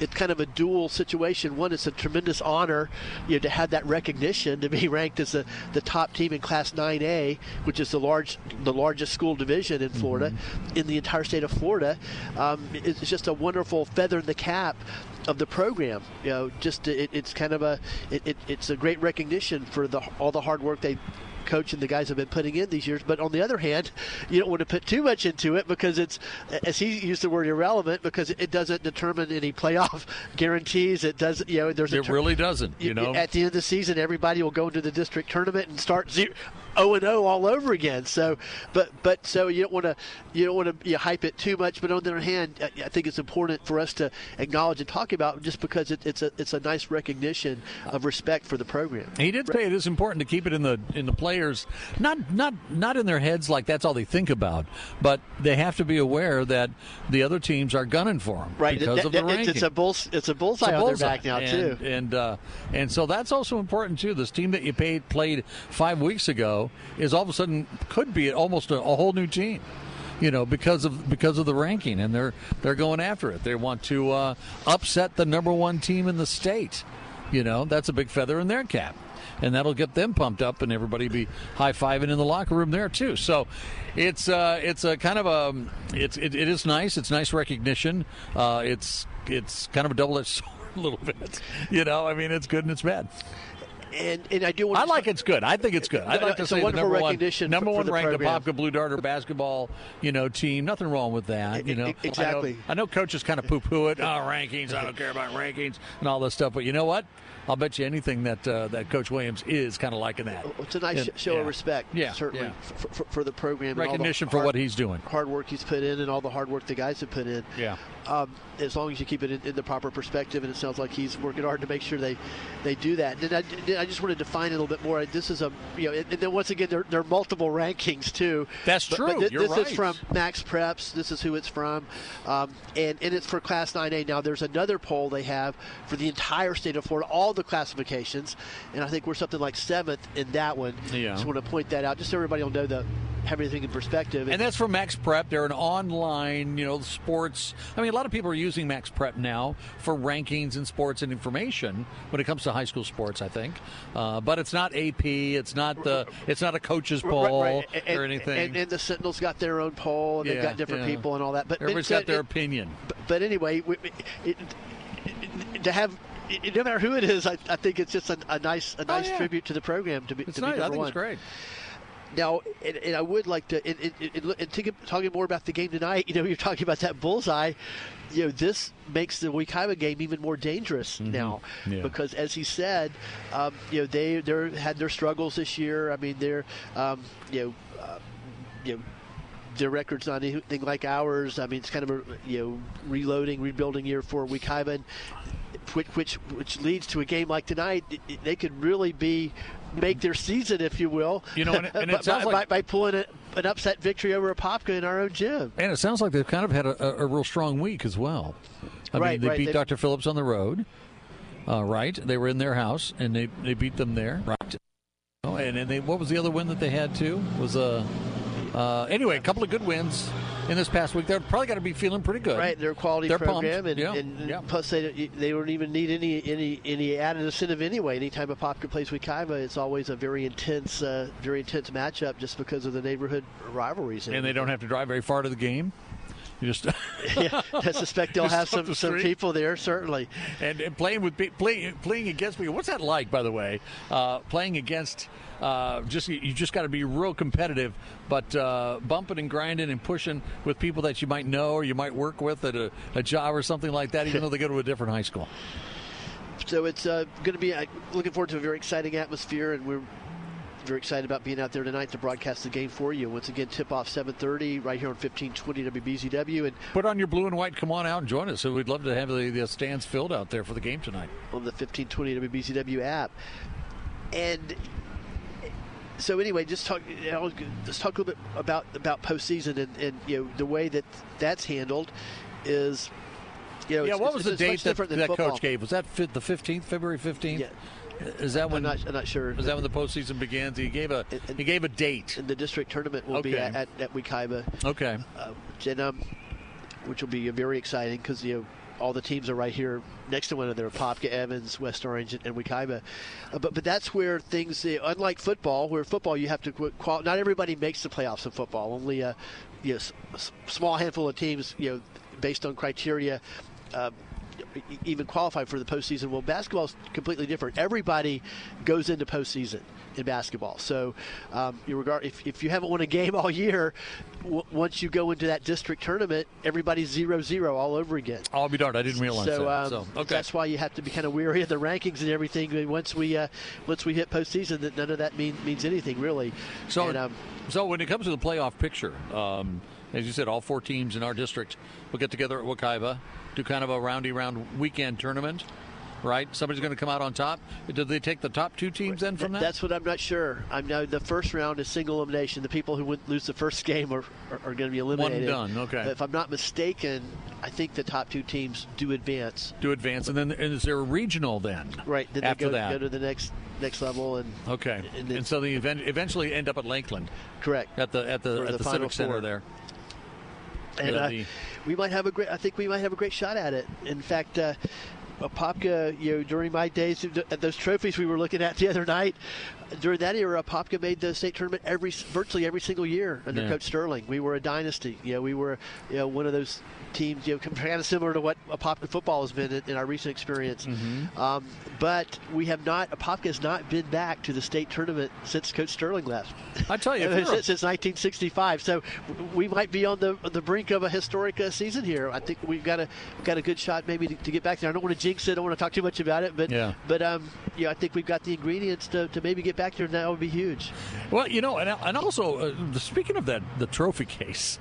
it's kind of a dual situation. One, it's a tremendous honor, you know, to have that recognition to be <laughs> ranked as a, the top team in Class 9A, which is the large, the largest school division in Florida, mm-hmm. in the entire state of Florida. Um, it's just a wonderful feather in the cap of the program. You know, just it, it's kind of a it, it, it's a great recognition for the all the hard work they coach and the guys have been putting in these years. But on the other hand, you don't want to put too much into it because it's, as he used the word, irrelevant because it doesn't determine any playoff <laughs> guarantees. It doesn't, you know, there's it ter- really doesn't. You know, at the end of the season, everybody will go into the district tournament and start zero, 0 and 0 all over again. So, but but so you don't want to you don't want to you hype it too much. But on the other hand, I think it's important for us to acknowledge and talk about just because it, it's a it's a nice recognition of respect for the program. He did say it is important to keep it in the in the players not not not in their heads like that's all they think about, but they have to be aware that the other teams are gunning for them right because it, of the it's, ranking. It's a bull it's a bullseye, it's a bullseye. back now and, too, and uh, and so that's also important too. This team that you paid played five weeks ago is all of a sudden could be almost a, a whole new team you know, because of because of the ranking, and they're they're going after it. They want to uh, upset the number one team in the state. You know, that's a big feather in their cap, and that'll get them pumped up, and everybody be high fiving in the locker room there too. So, it's uh, it's a kind of a it's it, it is nice. It's nice recognition. Uh, it's it's kind of a double edged <laughs> sword a little bit. You know, I mean, it's good and it's bad and and I do. Want I like it's good. I think it's good. I'd like to say the number one, number one ranked program. Apopka Blue Darter basketball, you know, team. Nothing wrong with that. You know, exactly. I know, I know coaches kind of poo poo it. Oh, rankings. I don't care about rankings and all this stuff. But you know what? I'll bet you anything that uh, that Coach Williams is kind of liking that. It's a nice and, show yeah. of respect, yeah, certainly yeah. For, for, for, the program, recognition the for hard, what he's doing, hard work he's put in, and all the hard work the guys have put in. Yeah. Um, as long as you keep it in, in, the proper perspective, and it sounds like he's working hard to make sure they, they do that. And I, I just want to define it a little bit more. This is a you know, and then once again, there, there are multiple rankings too. That's true. But th- this right. is from MaxPreps. This is who it's from, um, and and it's for Class 9A. Now there's another poll they have for the entire state of Florida, all the classifications, and I think we're something like seventh in that one. Yeah. Just want to point that out, just so everybody will know the everything in perspective. And that's from Max Prep. They're an online, you know, sports. I mean, a lot of people are using Max Prep now for rankings and sports and information when it comes to high school sports. I think, uh, but it's not AP. It's not the. It's not a coach's poll right, right. And, or anything. And, and, the Sentinels got their own poll, and yeah, they've got different yeah. people and all that. But everybody's got their opinion. But, but anyway, we, it, it, to have no matter who it is, I, I think it's just a, a nice a nice oh, yeah. tribute to the program to be. It's to nice. be I think one. it's great. Now, and, and, I would like to, and, and, and think, talking more about the game tonight. You know, <laughs> you're talking about that bullseye. You know, this makes the Wekiva game even more dangerous mm-hmm. now yeah. because, as he said, um, you know they they had their struggles this year. I mean, they're um, you know. Uh, you know, their record's not anything like ours. I mean, it's kind of a you know reloading, rebuilding year for Wekiva, which which which leads to a game like tonight. They could really be make their season, if you will. You know, and, and it <laughs> by, like, by, by, pulling a, an upset victory over a Apopka in our own gym. And it sounds like they've kind of had a, a, a real strong week as well. I right, mean, they right. beat they, Dr. Phillips on the road. Uh, right, they were in their house and they, they beat them there. Right, oh, and, and they what was the other win that they had too? Was a uh, uh, anyway a couple of good wins in this past week. They're probably got to be feeling pretty good. Right, they're quality They're program, and, yeah. and yeah. plus they they don't even need any any any added incentive anyway. Anytime Apopka plays Wekiva, it's always a very intense, uh, very intense matchup just because of the neighborhood rivalries. And they don't have to drive very far to the game. Just <laughs> yeah, I suspect they'll have some, the some people there, certainly. and, and playing with playing playing against people. What's that like, by the way? Uh, playing against uh, just you just got to be real competitive, but uh, bumping and grinding and pushing with people that you might know or you might work with at a, a job or something like that, even though they go to a different high school. <laughs> So it's uh, going to be uh, looking forward to a very exciting atmosphere, and we're very excited about being out there tonight to broadcast the game for you. Once again, tip off 7:30 right here on 1520 WBZW, and Put on your blue and white. Come on out and join us. So we'd love to have the, the stands filled out there for the game tonight. on the 1520 WBZW app. And so anyway, just talk. You know, let's talk a little bit about about postseason and, and you know the way that that's handled is. You know, yeah, it's- what was the date that, different than that football. coach gave? Was that the 15th, February 15th? Yeah. Is that I'm when? not, I'm not sure. Is that when the postseason begins? He gave a And- he gave a date. and the district tournament will be Okay. at, at, at Wekiva, Okay. uh, and, um, which will be very exciting because you know all the teams are right here next to one another: Popka, Evans, West Orange, and, and Wekiva. Uh, but but that's where things, uh, unlike football, where football you have to qu- qual- not everybody makes the playoffs in football. Only a you know, s- small handful of teams, you know, based on criteria. Uh, even qualify for the postseason. Well, basketball is completely different. Everybody goes into postseason in basketball. So, um, you regard if, if you haven't won a game <laughs> all year, w- once you go into that district tournament, everybody's zero zero all over again. I'll be darned. I didn't realize So, that. um, so okay. that's why you have to be kind of weary of the rankings and everything. And Once we uh, once we hit postseason, that none of that mean, means anything really. So, and, um, so when it comes to the playoff picture, um, as you said, all four teams in our district will get together at Wekiva, do kind of a roundy round weekend tournament, right? Somebody's going to come out on top. Did they take the top two teams then from that? That's what I'm not sure. I know the first round is single elimination. The people who would lose the first game are, are, are going to be eliminated. One done, okay. If I'm not mistaken, I think the top two teams do advance. do advance, and then and is there a regional then? Right. Then after they go, that. go to the next next level and okay, and and, so they event, eventually end up at Lakeland correct. at the at the at the the, Civic Center there. And uh, we might have a great. I think we might have a great shot at it. In fact, uh, Popka, you know, during my days at those trophies we were looking at the other night, during that era, Popka made the state tournament every virtually every single year under Yeah. Coach Sterling. We were a dynasty. You know, we were you know one of those teams, you know, <laughs> kind of similar to what Apopka football has been in, in our recent experience. Mm-hmm. Um, but we have not. Apopka has not been back to the state tournament since Coach Sterling left. I tell you, <laughs> since, since 1965. So we might be on the the brink of a historic uh, season here. I think we've got a got a good shot maybe to, to get back there. I don't want to jinx it. I don't want to talk too much about it. But Yeah. but um yeah, I think we've got the ingredients to, to maybe get back that would be huge. Well, you know, and, and also uh, speaking of that, the trophy <laughs> case,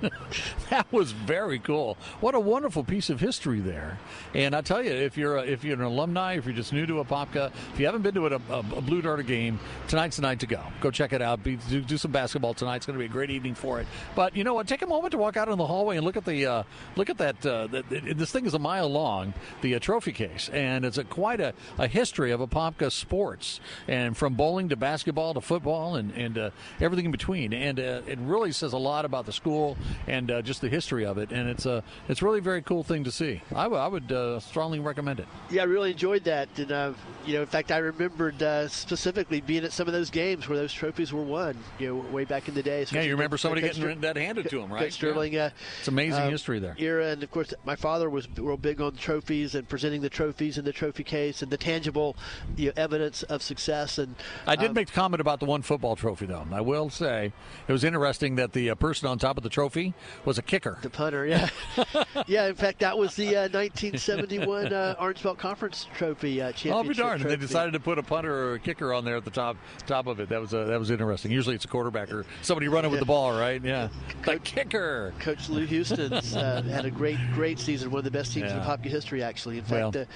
that was very cool. What a wonderful piece of history there. And I tell you, if you're a, if you're an alumni, if you're just new to Apopka, if you haven't been to a, a, a Blue Darter game, tonight's the night to go. Go check it out. Be, do, do some basketball tonight. It's going to be a great evening for it. But you know what? Take a moment to walk out in the hallway and look at the uh, look at that. Uh, the- this thing is a mile long, the uh, trophy case, and it's a quite a, a history of Apopka sports, and from bowling to basketball to football and and uh, everything in between. And uh, it really says a lot about the school and uh, just the history of it. And it's a it's really a very cool thing to see. I, w- I would uh, strongly recommend it. Yeah, I really enjoyed that, and uh, you know, in fact, I remembered uh, specifically being at some of those games where those trophies were won. You know, way back in the day. Yeah, you remember somebody getting Ster- that handed to him, right? Sterling. Uh, It's amazing um, history there. Era, and of course, my father was real big on trophies and presenting the trophies in the trophy case and the tangible you know, evidence of success. And I did um, make a comment about the one football trophy, though. I will say it was interesting that the uh, person on top of the trophy was a kicker. the punter. Yeah, <laughs> yeah. In fact, that was the uh, 1971 uh, Orange Belt Conference Trophy uh, championship. I'll be darned! And they decided to put a punter or a kicker on there at the top top of it. That was uh, that was interesting. Usually it's a quarterback or somebody running with the ball, right? Yeah, the kicker. Coach Lou Houston's uh, had a great, great season. One of the best teams in Yeah. Popka history, actually. In fact, Well- the,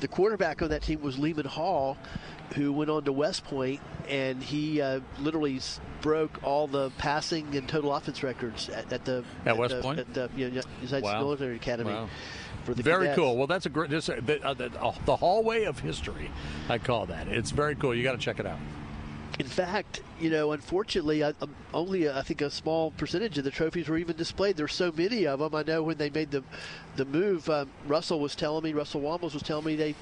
the quarterback on that team was Lehman Hall, who went on to West Point, and he uh, literally broke all the passing and total offense records at, at the At West the, Point? at the you know, United States Wow. Military Academy. Wow. For the Very cadets. cool. Well, that's a great. This, uh, the, uh, the, uh, the hallway of history. I call that. It's very cool. You got to check it out. In fact, you know, unfortunately, I, um, only uh, I think a small percentage of the trophies were even displayed. There's so many of them. I know when they made the the move, um, Russell was telling me, Russell Wamos was telling me they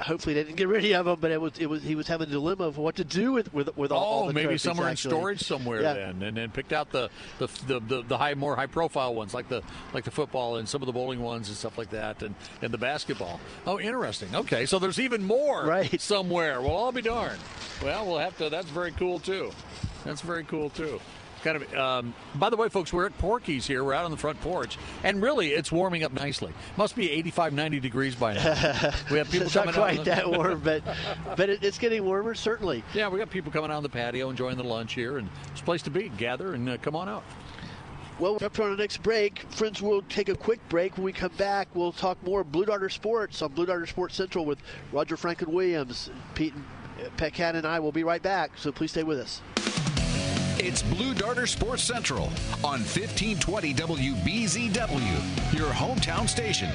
hopefully they didn't get rid of him, but it was it was he was having a dilemma of what to do with with, with all, oh, all the maybe somewhere actually. in storage somewhere Yeah. then, and then picked out the the, the the the high more high profile ones like the like the football and some of the bowling ones and stuff like that, and and the basketball. Oh, interesting. Okay, so there's even more Right. <laughs> somewhere. Well, I'll be darned. Well, we'll have to. That's very cool too. That's very cool too. Kind of. Um, by the way, folks, we're at Porky's here. We're out on the front porch, and really, it's warming up nicely. Must be 85, 90 degrees by now. <laughs> we have people It's not coming out. quite that warm, <laughs> but but it, it's getting warmer certainly. yeah, we got people coming out on the patio, enjoying the lunch here, and it's a place to be. Gather and uh, come on out. Well, we're up to our next break. Friends, we'll take a quick break. When we come back, we'll talk more Blue Darter Sports on Blue Darter Sports Central with Roger Franklin Williams. Pete and Pat and I will be right back, so please stay with us. It's Blue Darter Sports Central on 1520 WBZW, your hometown station.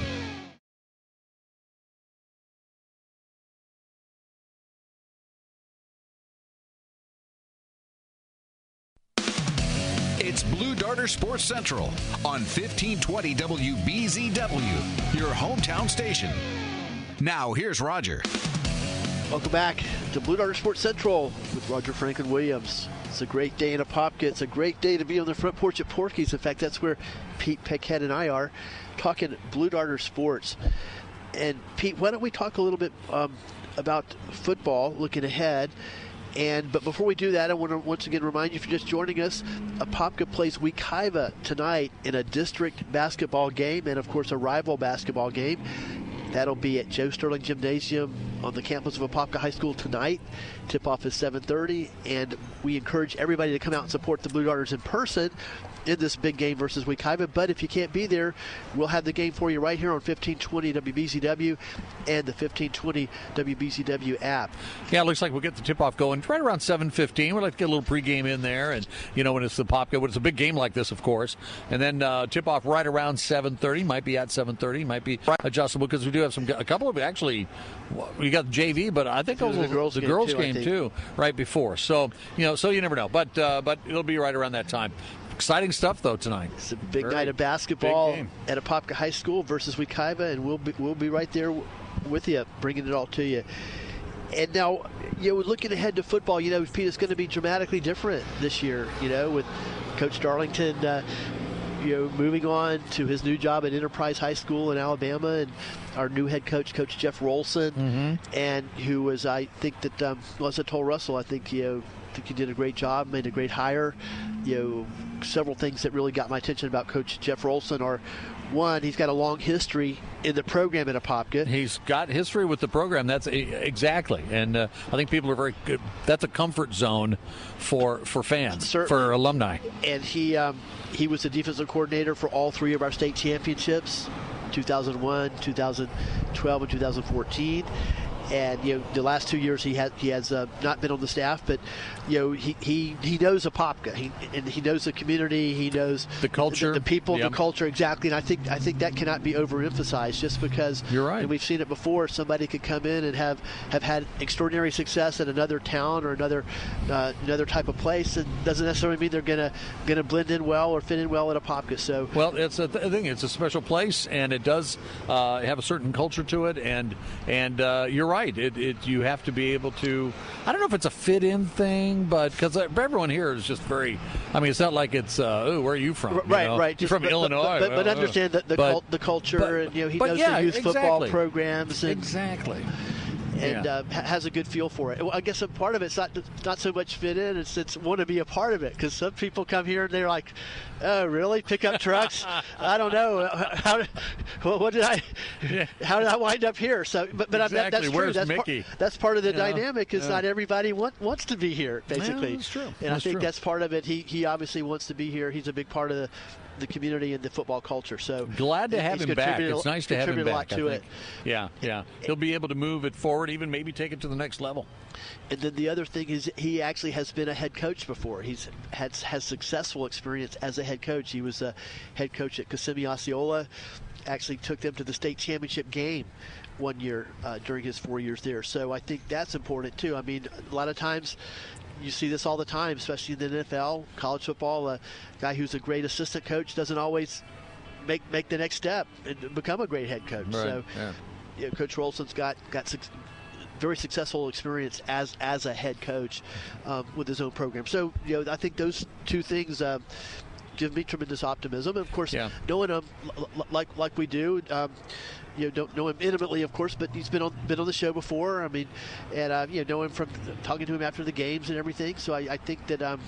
It's Blue Darter Sports Central on 1520 WBZW, your hometown station. Now, here's Roger. Welcome back to Blue Darter Sports Central with Roger Franklin Williams. It's a great day in Apopka. It's a great day to be on the front porch at Porky's. In fact, that's where Pete Peckhead and I are talking Blue Darter Sports. And Pete, why don't we talk a little bit um, about football, looking ahead. And but before we do that, I want to once again remind you if you're just joining us, Apopka plays Wekiva tonight in a district basketball game, and of course a rival basketball game. That'll be at Joe Sterling Gymnasium on the campus of Apopka High School tonight. Tip-off is 7:30, and we encourage everybody to come out and support the Blue Darters in person in this big game versus Wekiva. But if you can't be there, we'll have the game for you right here on 1520 WBZW and the 1520 WBZW app. Yeah, it looks like we'll get the tip-off going right around 7:15. We'd like to get a little pregame in there, and you know when it's the pop, when it's a big game like this, of course, and then uh, tip-off right around 7:30. Might be at 7:30. Might be adjustable because we do have some a couple of actually. We got the JV, but I think it was the girls the game, girls too, game think. too, right before. So you know, so you never know, but uh, but it'll be right around that time. Exciting stuff though tonight. It's a big Very night of basketball at Apopka High School versus Wekiva, and we'll be, we'll be right there with you, bringing it all to you. And now, you know, looking ahead to football, you know, Pete, it's going to be dramatically different this year. You know, with Coach Darlington, uh, you know, moving on to his new job at Enterprise High School in Alabama, and our new head coach, Coach Jeff Rolson, and who was, I think that, um, well, as I told Russell, I think you know, I think he did a great job, made a great hire. You know, several things that really got my attention about Coach Jeff Rolson are one, he's got a long history in the program at Apopka. He's got history with the program. That's exactly, and uh, I think people are very good. That's a comfort zone for for fans, Certainly. for alumni. and he um, he was the defensive coordinator for all three of our state championships 2001 2012 and 2014 and you know the last two years he has he has uh, not been on the staff but you know he he, he knows Apopka he, and he knows the community he knows The culture. the, people Yep. the culture exactly and I think I think that cannot be overemphasized just because You're right. and we've seen it before somebody could come in and have have had extraordinary success at another town or another uh, another type of place and doesn't necessarily mean they're gonna gonna blend in well or fit in well at Apopka so Well, it's a th- thing. It's a special place, and it does uh, have a certain culture to it. And and uh, you're right. It, it you have to be able to. I don't know if it's a fit in thing, but because everyone here is just very. I mean, it's not like it's. Uh, oh, where are you from? You right know? right You're from but, Illinois, but, but, but Well, uh, understand the the, but- cult, the culture but- and you know he knows yeah, the youth football programs and Exactly. And Yeah. uh, ha- has a good feel for it. I guess a part of it's not not so much fit in; it's it's want to be a part of it. Because some people come here and they're like, "Oh, really? Pickup trucks? <laughs> I don't know. How did- well, what did I? Yeah. How did I wind up here?" So, but but I- that, that's true. Where's that's Mickey? Part, that's part of the dynamic. Is Yeah. not everybody want, wants to be here. Basically, that's true. And I think true. that's part of it. He he obviously wants to be here. He's a big part of the. The community and the football culture. So Glad to have him back. It's nice to have him back. lot to it. Yeah, yeah. He'll be able to move it forward, even maybe take it to the next level. And then the other thing is he actually has been a head coach before. He's had has successful experience as a head coach. He was a head coach at Kissimmee Osceola. Actually took them to the state championship game one year uh, during his four years there. So I think that's important too. I mean, a lot of times you see this all the time, especially in the NFL, college football. A guy who's a great assistant coach doesn't always make make the next step and become a great head coach. Right, So yeah. you know, Coach Rolson's got got very successful experience as as a head coach um, with his own program. So you know, I think those two things. Uh, give me tremendous optimism, and of course, Yeah. knowing him like like we do, um, you know, don't know him intimately, of course, but he's been on been on the show before. I mean, and uh, you know, know him from talking to him after the games and everything. So I, I think that. Um,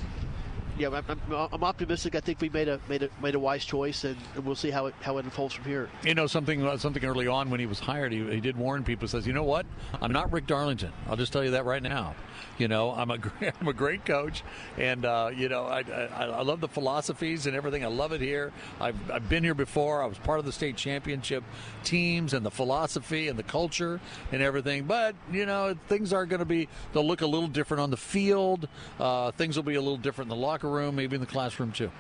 yeah, I'm, I'm, I'm optimistic. I think we made a made a made a wise choice, and, and we'll see how it how it unfolds from here. You know something uh, something early on when he was hired, he, he did warn people. Says, you know what? I'm not Rick Darlington. I'll just tell you that right now. You know, I'm a <laughs> great, I'm a great coach, and uh, you know I, I I love the philosophies and everything. I love it here. I've I've been here before. I was part of the state championship teams and the philosophy and the culture and everything. But you know things are going to be they'll look a little different on the field. Uh, things will be a little different in the locker room, maybe in the classroom too.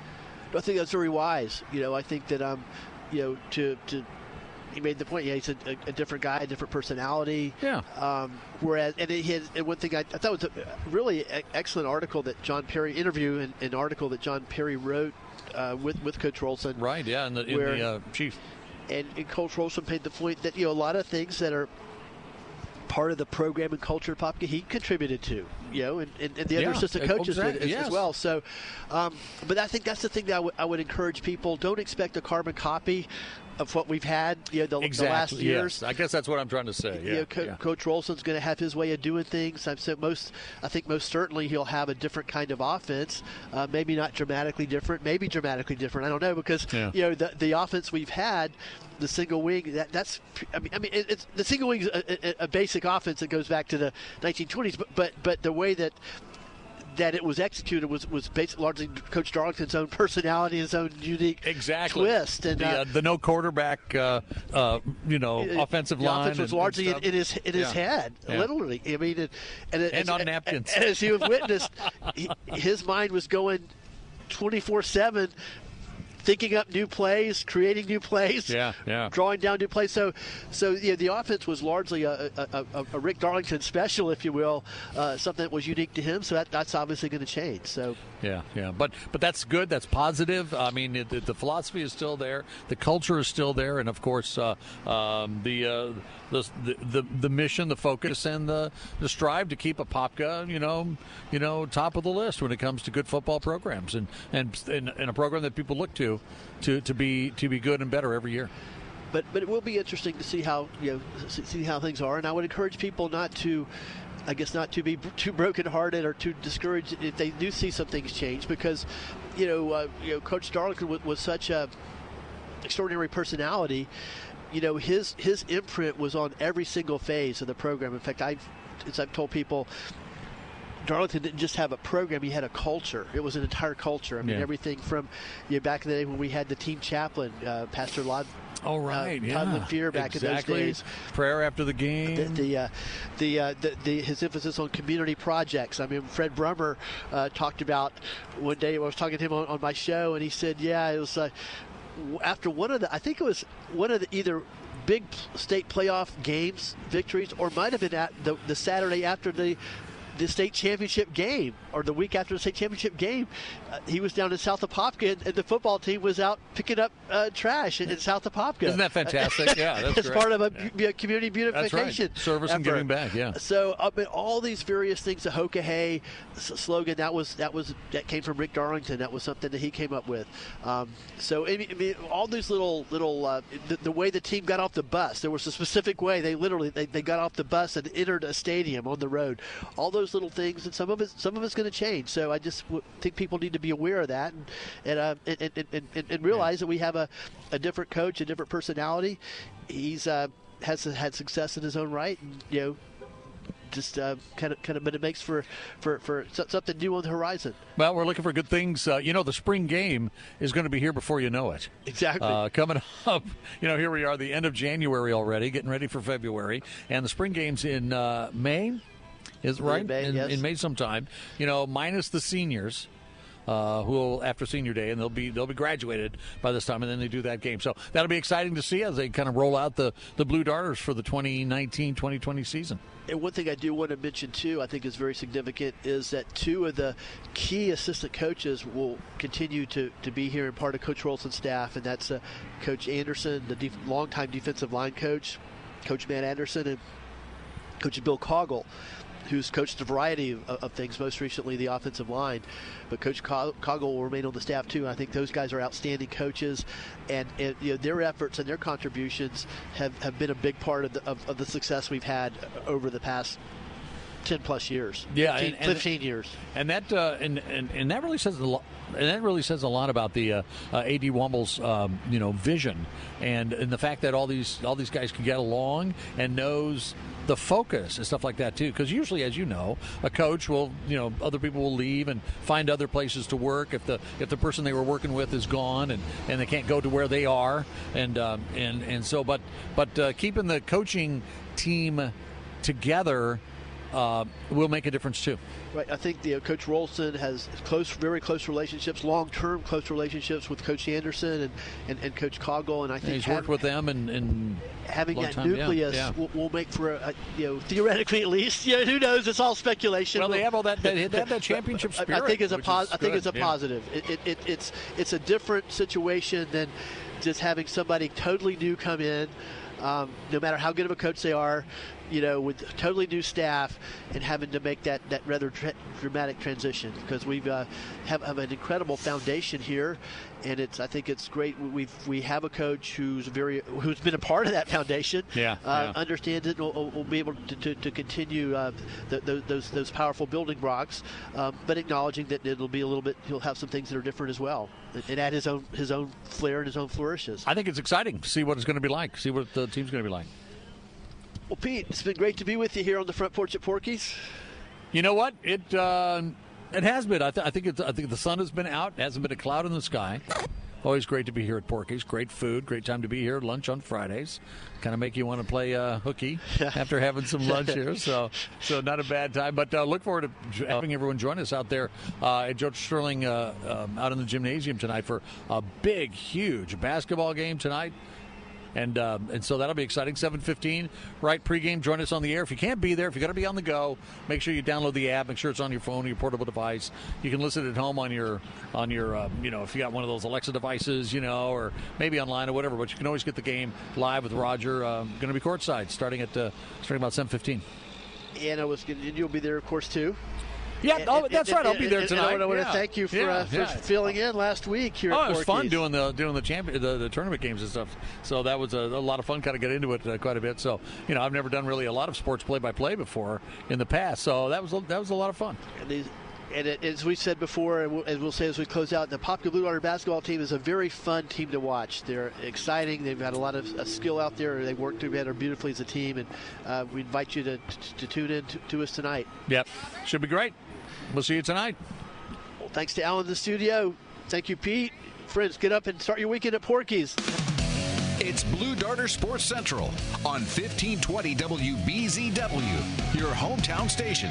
I think that's very wise. You know, I think that um, you know, to to he made the point. Yeah, he's a, a, a different guy, a different personality. Yeah. Um, whereas, and it had and one thing I, I thought was a really excellent article that John Perry interview and an article that John Perry wrote uh, with with Coach Rolson. Right? Yeah, and the, in the uh, chief. And, and Coach Rolson made the point that you know a lot of things that are part of the program and culture of Popka he contributed to, you know, and, and, and the Yeah, other assistant e- coaches did as, yes. as well. So, um, but I think that's the thing that I would- I would encourage people: don't expect a carbon copy of what we've had, you know, the, the Exactly. last years. Yes. I guess that's what I'm trying to say. You Yeah. know, Co- yeah. Coach Rolson's going to have his way of doing things. I've said most. I think most certainly he'll have a different kind of offense. Uh, maybe not dramatically different. Maybe dramatically different. I don't know because Yeah. you know the the offense we've had, the single wing. That, that's. I mean, I mean, it, it's the single wing's a, a, a basic offense that goes back to the 1920s. But but but the way that that it was executed was was based largely Coach Darlington's own personality, his own unique exactly twist, and the, uh, uh, the no quarterback, uh, uh, you know, offensive the line. offense was and- and largely in, in his in his Yeah. head, Yeah. literally. I mean, and, and, it- And as, on napkins. And as you have witnessed, he, his mind was going twenty four seven. Thinking up new plays, creating new plays, Yeah, yeah. drawing down new plays. So, so yeah, the offense was largely a, a, a, a Rick Darlington special, if you will, uh, something that was unique to him. So that, that's obviously going to change. So Yeah, yeah, but but that's good. That's positive. I mean, it, the philosophy is still there. The culture is still there, and of course, uh, um, the, uh, the the the the mission, the focus, and the the strive to keep Apopka, you know, you know, top of the list when it comes to good football programs, and and and, and a program that people look to to to be to be good and better every year. but but it will be interesting to see how you know see how things are, and I would encourage people not to. I guess not to be too brokenhearted or too discouraged if they do see some things change because, you know, uh, you know, Coach Darlington was, was such a extraordinary personality. You know, his his imprint was on every single phase of the program. In fact, I've as I've told people, Darlington didn't just have a program; he had a culture. It was an entire culture. I mean, Yeah. everything from you know, back in the day when we had the team chaplain, uh, Pastor Lod. Oh right, uh, yeah. Todd Lanphier back exactly. in those days. Prayer after the game. The the, uh, the, uh, the the his emphasis on community projects. I mean, Fred Brummer uh, talked about one day. I was talking to him on, on my show, and he said, "Yeah, it was uh, after one of the. I think it was one of the either." Big state playoff games, victories, or might have been at the, the Saturday after the the state championship game or the week after the state championship game. Uh, he was down in South Apopka, and, and the football team was out picking up uh, trash in, in South Apopka. Isn't that fantastic? <laughs> Yeah, that's it's part of a Yeah. bu- community beautification. Service and giving back, yeah. So I mean, all these various things, the Hoka Hey s- slogan that was that was that came from Rick Darlington. That was something that he came up with. Um, so I mean, all these little little uh, the, the way the team got off the bus. There was a specific way they literally they, they got off the bus and entered a stadium on the road. All those little things, and some of it some of it's going to change. So I just w- think people need to be aware of that and and uh, and, and, and, and, realize that we have a, a different coach, a different personality. He's uh, has had success in his own right, and you know just uh, kind of kind of but it makes for for for something new on the horizon. Well, we're looking for good things. Uh, you know, the spring game is going to be here before you know it. Exactly. Uh, coming <laughs> up, you know, here we are, the end of January already, getting ready for February, and the spring game's in uh, May. Is right May, in, yes. in May sometime. You know, minus the seniors. Uh, who will after senior day and they'll be they'll be graduated by this time and then they do that game so that'll be exciting to see as they kind of roll out the the blue darters for the 2019-2020 season And one thing I do want to mention too, I think is very significant, is that two of the key assistant coaches will continue to, to be here and part of Coach Rolson's staff, and that's uh, Coach Anderson, the def- longtime defensive line coach, Coach Matt Anderson, and Coach Bill Coggle, who's coached a variety of, of, things, most recently the offensive line. But Coach Coggle will remain on the staff too. I think those guys are outstanding coaches, and, and you know, their efforts and their contributions have, have been a big part of the, of, of the success we've had over the past 10 plus years. Yeah, 15, and, and 15 years. And that uh, and, and and that really says a lot. And that really says a lot about the uh, uh, Ad Wumble's um, you know vision and and the fact that all these all these guys can get along and knows the focus and stuff like that too. Because usually, as you know, a coach will, you know, other people will leave and find other places to work if the if the person they were working with is gone and, and they can't go to where they are. And um, and and so, but but uh, keeping the coaching team together uh, will make a difference too. Right. I think the, uh, Coach Rolson has close, very close relationships, long-term close relationships with Coach Anderson and, and, and Coach Coggle, and I think and he's worked with them and, and having that time, nucleus yeah, yeah. Will, will, make for a, you know theoretically at least. <laughs> You know, who knows? It's all speculation. Well, they have all that. They have that <laughs> championship spirit. I think it's a pos- I think it's a yeah. positive. It, it, it, it's it's a different situation than just having somebody totally new come in. Um, no matter how good of a coach they are, you know, with totally new staff and having to make that, that rather tra- dramatic transition because we've uh, have, have an incredible foundation here, and it's I think it's great. We've we have a coach who's very who's been a part of that foundation. Yeah, uh, yeah. understands it. and Will, will be able to, to, to continue uh, the, the, those those powerful building blocks, um, but acknowledging that it'll be a little bit. He'll have some things that are different as well, and, add his own his own flair and his own flourishes. I think it's exciting. To see what it's going to be like. See what the team's going to be like. Well, Pete, it's been great to be with you here on the front porch at Porky's. You know what? It uh, it has been. I, th- I think it's, I think the sun has been out. It hasn't been a cloud in the sky. Always great to be here at Porky's. Great food. Great time to be here. Lunch on Fridays. Kind of make you want to play uh, hooky <laughs> after having some lunch here. <laughs> So, so not a bad time. But uh, look forward to having everyone join us out there uh, at George Sterling uh, um, out in the gymnasium tonight for a big, huge basketball game tonight and uh, and so that'll be exciting. Seven fifteen, right pregame. Join us on the air. If you can't be there, if you got to be on the go, make sure you download the app. Make sure it's on your phone, your portable device. You can listen at home on your on your uh, you know if you got one of those Alexa devices, you know, or maybe online or whatever. But you can always get the game live with Roger. Uh, going to be courtside starting at uh, starting about seven fifteen. And I was you'll be there, of course, too. Yeah, oh, that's right. I'll be there tonight. I want Yeah. to thank you for, Yeah, uh, for yeah. filling in last week here. Oh, it was fun doing the doing the champion the, the tournament games and stuff. So that was a, a lot of fun. Kind of get into it uh, quite a bit. So you know, I've never done really a lot of sports play by play before in the past. So that was a, that was a lot of fun. And, these, and it, as we said before, and we'll, as we'll say as we close out, the Popka Blue Darter basketball team is a very fun team to watch. They're exciting. They've got a lot of uh, skill out there. They work together beautifully as a team, and uh, we invite you to, to, to tune in to, to us tonight. Yep, should be great. We'll see you tonight. Well, thanks to Alan in the studio. Thank you, Pete. Friends, get up and start your weekend at Porky's. It's Blue Darter Sports Central on 1520 WBZW, your hometown station.